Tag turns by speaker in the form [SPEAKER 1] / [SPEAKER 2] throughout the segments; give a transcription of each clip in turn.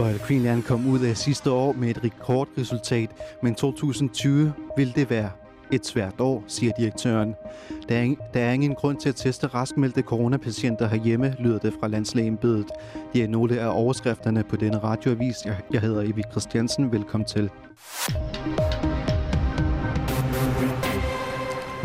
[SPEAKER 1] Royal Greenland kom ud af sidste år med et rekordresultat, men 2020 vil det være et svært år, siger direktøren. Der er, ingen, der er ingen grund til at teste raskmeldte coronapatienter herhjemme, lyder det fra landslægembedet. Det er nogle af overskrifterne på denne radioavis. Jeg hedder Evie Christiansen. Velkommen til.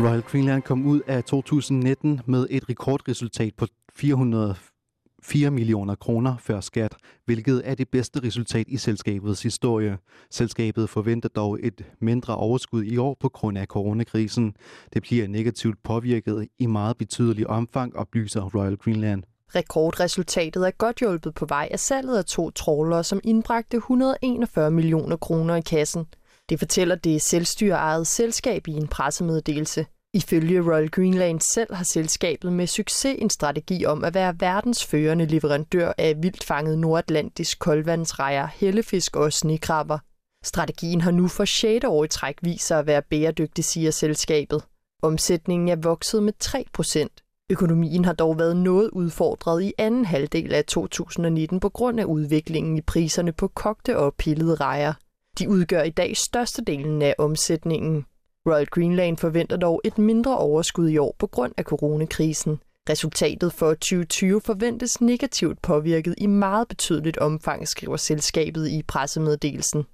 [SPEAKER 1] Royal Greenland kom ud af 2019 med et rekordresultat på 404 millioner kroner før skat, hvilket er det bedste resultat i selskabets historie. Selskabet forventer dog et mindre overskud i år på grund af coronakrisen. Det bliver negativt påvirket i meget betydelig omfang, oplyser Royal Greenland.
[SPEAKER 2] Rekordresultatet er godt hjulpet på vej af salget af to trawlere, som indbragte 141 millioner kroner i kassen. Det fortæller det selvstyreejede selskab i en pressemeddelelse. Ifølge Royal Greenland selv har selskabet med succes en strategi om at være verdens førende leverandør af vildfanget nordatlantisk koldvandsrejer, hellefisk og snekrabber. Strategien har nu for 6. år i træk vist sig at være bæredygtig, siger selskabet. Omsætningen er vokset med 3 procent. Økonomien har dog været noget udfordret i anden halvdel af 2019 på grund af udviklingen i priserne på kogte og pillede rejer. De udgør i dag størstedelen af omsætningen. Royal Greenland forventer dog et mindre overskud i år på grund af coronakrisen. Resultatet for 2020 forventes negativt påvirket i meget betydeligt omfang, skriver selskabet i pressemeddelelsen.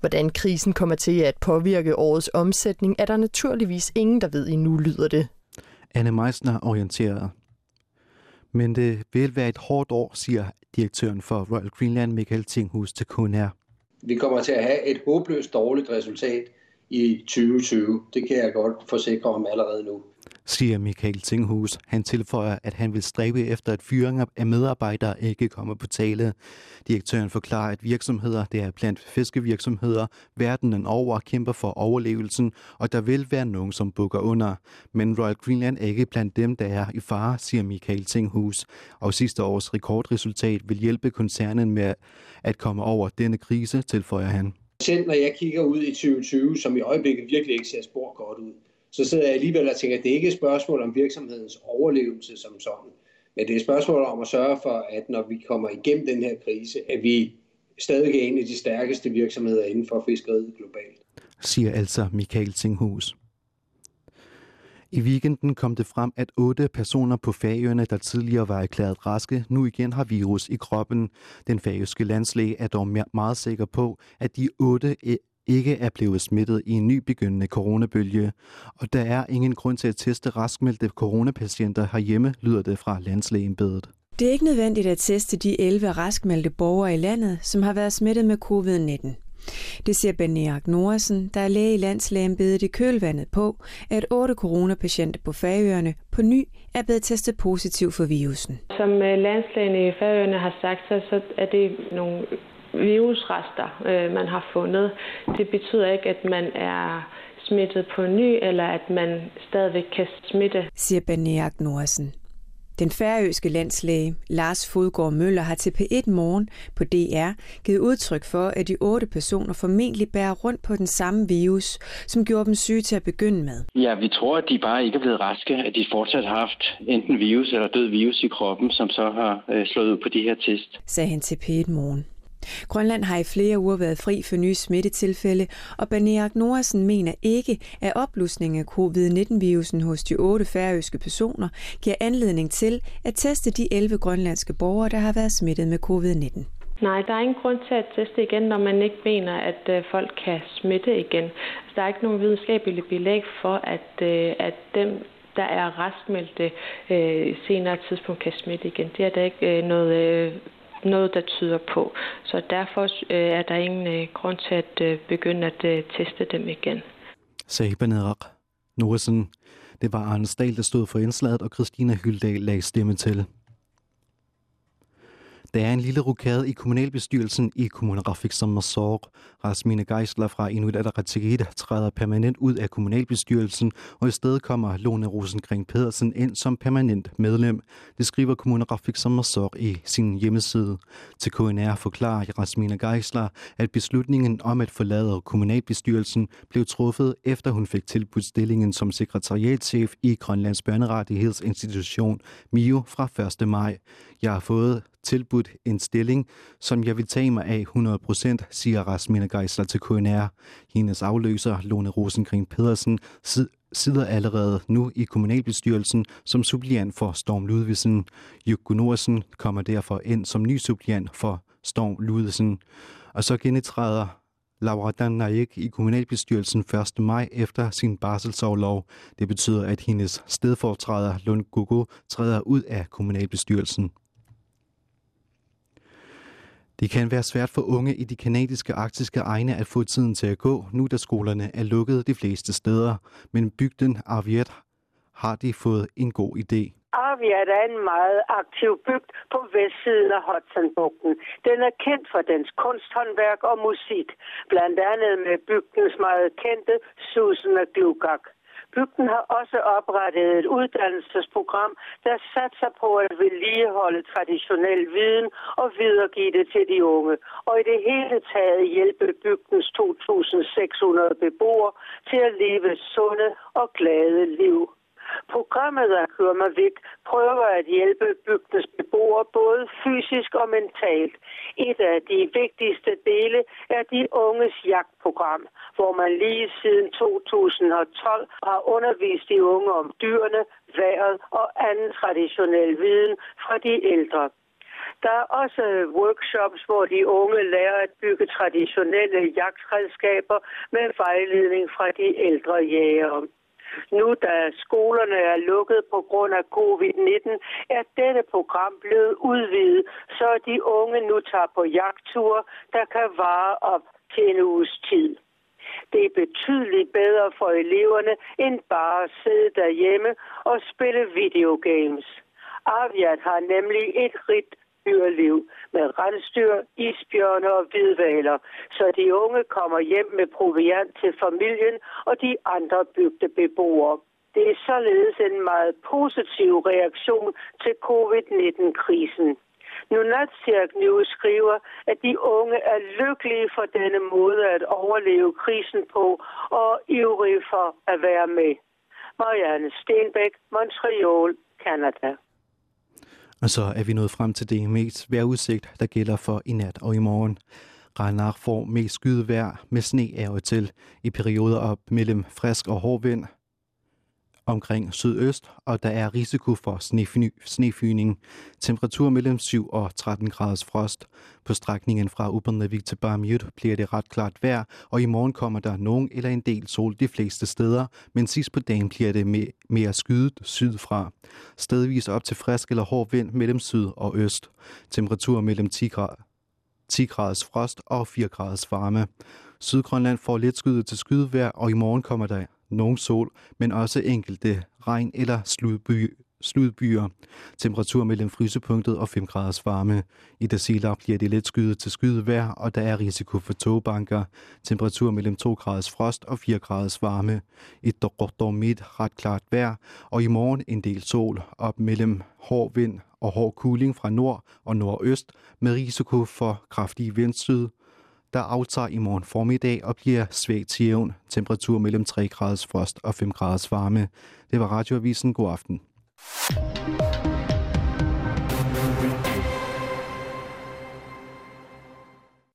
[SPEAKER 2] Hvordan krisen kommer til at påvirke årets omsætning, er der naturligvis ingen, der ved endnu, lyder det.
[SPEAKER 1] Anne Meisner orienteret. Men det vil være et hårdt år, siger direktøren for Royal Greenland, Michael Tinghus til KNR.
[SPEAKER 3] Vi kommer til at have et håbløst dårligt resultat i 2020. Det kan jeg godt forsikre om allerede nu
[SPEAKER 1] siger Michael Tinghus. Han tilføjer, at han vil stræbe efter, at fyringer af medarbejdere ikke kommer på tale. Direktøren forklarer, at virksomheder, det er blandt fiskevirksomheder, verdenen over kæmper for overlevelsen, og der vil være nogen, som bukker under. Men Royal Greenland er ikke blandt dem, der er i fare, siger Michael Tinghus. Og sidste års rekordresultat vil hjælpe koncernen med at komme over denne krise, tilføjer han.
[SPEAKER 3] Selv når jeg kigger ud i 2020, som i øjeblikket virkelig ikke ser spor godt ud, så sidder jeg alligevel og tænker, at det ikke er et spørgsmål om virksomhedens overlevelse som sådan, men det er et spørgsmål om at sørge for, at når vi kommer igennem den her krise, at vi stadig er en af de stærkeste virksomheder inden for fiskeriet globalt.
[SPEAKER 1] Siger altså Michael Tinghus. I weekenden kom det frem, at otte personer på Færøerne, der tidligere var erklæret raske, nu igen har virus i kroppen. Den færøske landslæge er dog meget sikker på, at de otte ikke er blevet smittet i en ny begyndende coronabølge, og der er ingen grund til at teste raskmeldte coronapatienter herhjemme, lyder det fra landslægeembedet.
[SPEAKER 4] Det er ikke nødvendigt at teste de 11 raskmeldte borgere i landet, som har været smittet med covid-19. Det siger Ben Erik Norsen, der er læge i landslægembedet i kølvandet på, at otte coronapatienter på Færøerne på ny er blevet testet positiv for virusen.
[SPEAKER 5] Som øh, landslægen i Færøerne har sagt, så er det nogle virusrester, øh, man har fundet. Det betyder ikke, at man er smittet på ny, eller at man stadigvæk kan smitte.
[SPEAKER 4] Siger Beneak Norsen. Den færøske landslæge Lars Fodgård Møller har til P1 Morgen på DR givet udtryk for, at de otte personer formentlig bærer rundt på den samme virus, som gjorde dem syge til at begynde med.
[SPEAKER 6] Ja, vi tror, at de bare ikke er blevet raske, at de fortsat har haft enten virus eller død virus i kroppen, som så har øh, slået ud på de her test.
[SPEAKER 4] Sagde han til P1 Morgen. Grønland har i flere uger været fri for nye smittetilfælde, og Baneak Norsen mener ikke, at opblusningen af covid-19-virusen hos de otte færøske personer giver anledning til at teste de 11 grønlandske borgere, der har været smittet med covid-19.
[SPEAKER 5] Nej, der er ingen grund til at teste igen, når man ikke mener, at øh, folk kan smitte igen. Altså, der er ikke nogen videnskabelig belæg for, at, øh, at dem, der er restmeldte øh, senere tidspunkt kan smitte igen. Det er der ikke øh, noget noget, der tyder på. Så derfor øh, er der ingen øh, grund til at øh, begynde at øh, teste dem igen.
[SPEAKER 1] Sagde Benerak Norsen. Det var Arne Stahl, der stod for indslaget, og Christina Hyldal lagde stemme til. Der er en lille rokade i kommunalbestyrelsen i Kommunerafik som Masor. Rasmine Geisler fra Inuit Ataqatigiit træder permanent ud af kommunalbestyrelsen, og i stedet kommer Lone Rosengren Pedersen ind som permanent medlem. Det skriver Kommunerafik som Masor i sin hjemmeside. Til KNR forklarer Rasmine Geisler, at beslutningen om at forlade kommunalbestyrelsen blev truffet, efter hun fik tilbudt stillingen som sekretariatchef i Grønlands Børnerettighedsinstitution, MIO, fra 1. maj. Jeg har fået tilbudt en stilling, som jeg vil tage mig af 100%, siger Rasmine Geisler til KNR. Hendes afløser, Lone Rosengren Pedersen, sidder allerede nu i kommunalbestyrelsen som suppleant for Storm Ludvigsen. Juk Gunnarsen kommer derfor ind som ny suppleant for Storm Ludvigsen. Og så genetræder Laura Dan Naik i kommunalbestyrelsen 1. maj efter sin barselsovlov. Det betyder, at hendes stedfortræder Lund Gugu træder ud af kommunalbestyrelsen. Det kan være svært for unge i de kanadiske arktiske egne at få tiden til at gå, nu da skolerne er lukket de fleste steder. Men bygden Arviet har de fået en god idé.
[SPEAKER 7] Arviat er en meget aktiv bygd på vestsiden af Hudsonbugten. Den er kendt for dens kunsthåndværk og musik, blandt andet med bygdens meget kendte Susan og Glugak. Bygden har også oprettet et uddannelsesprogram, der satser på at vedligeholde traditionel viden og videregive det til de unge, og i det hele taget hjælpe bygdens 2.600 beboere til at leve sunde og glade liv. Programmet der kører mig væk prøver at hjælpe bygdens beboere både fysisk og mentalt. Et af de vigtigste dele er de unges jagtprogram, hvor man lige siden 2012 har undervist de unge om dyrene, vejret og anden traditionel viden fra de ældre. Der er også workshops, hvor de unge lærer at bygge traditionelle jagtredskaber med vejledning fra de ældre jægere. Nu da skolerne er lukket på grund af covid-19, er dette program blevet udvidet, så de unge nu tager på jagtture, der kan vare op til en uges tid. Det er betydeligt bedre for eleverne end bare at sidde derhjemme og spille videogames. Aviat har nemlig et rigt dyreliv med rensdyr, isbjørne og hvidvaler, så de unge kommer hjem med proviant til familien og de andre bygdebeboere. Det er således en meget positiv reaktion til covid-19-krisen. Nunatsiak News skriver, at de unge er lykkelige for denne måde at overleve krisen på og ivrige for at være med. Marianne Stenbæk, Montreal, Canada.
[SPEAKER 1] Og så er vi nået frem til det mest vejrudsigt, der gælder for i nat og i morgen. Regnar får mest skydevær vejr med sne af og til i perioder op mellem frisk og hård vind omkring sydøst, og der er risiko for snefyning. Temperatur mellem 7 og 13 graders frost. På strækningen fra Upernavik til Barmjød bliver det ret klart vejr, og i morgen kommer der nogen eller en del sol de fleste steder, men sidst på dagen bliver det mere skydet sydfra. Stedvis op til frisk eller hård vind mellem syd og øst. Temperatur mellem 10 grader 10 graders frost og 4 graders varme. Sydgrønland får lidt skyde til skydevejr, og i morgen kommer der nogen sol, men også enkelte regn- eller sludby, sludbyer. Temperatur mellem frysepunktet og 5 graders varme. I Dasilab bliver det let skyet til skydevejr, og der er risiko for togbanker. Temperatur mellem 2 graders frost og 4 graders varme. I midt ret klart vejr, og i morgen en del sol op mellem hård vind og hård kuling fra nord og nordøst med risiko for kraftige vindsyd der aftager i morgen formiddag og bliver svagt til jævn. Temperatur mellem 3 graders frost og 5 graders varme. Det var Radioavisen. God aften.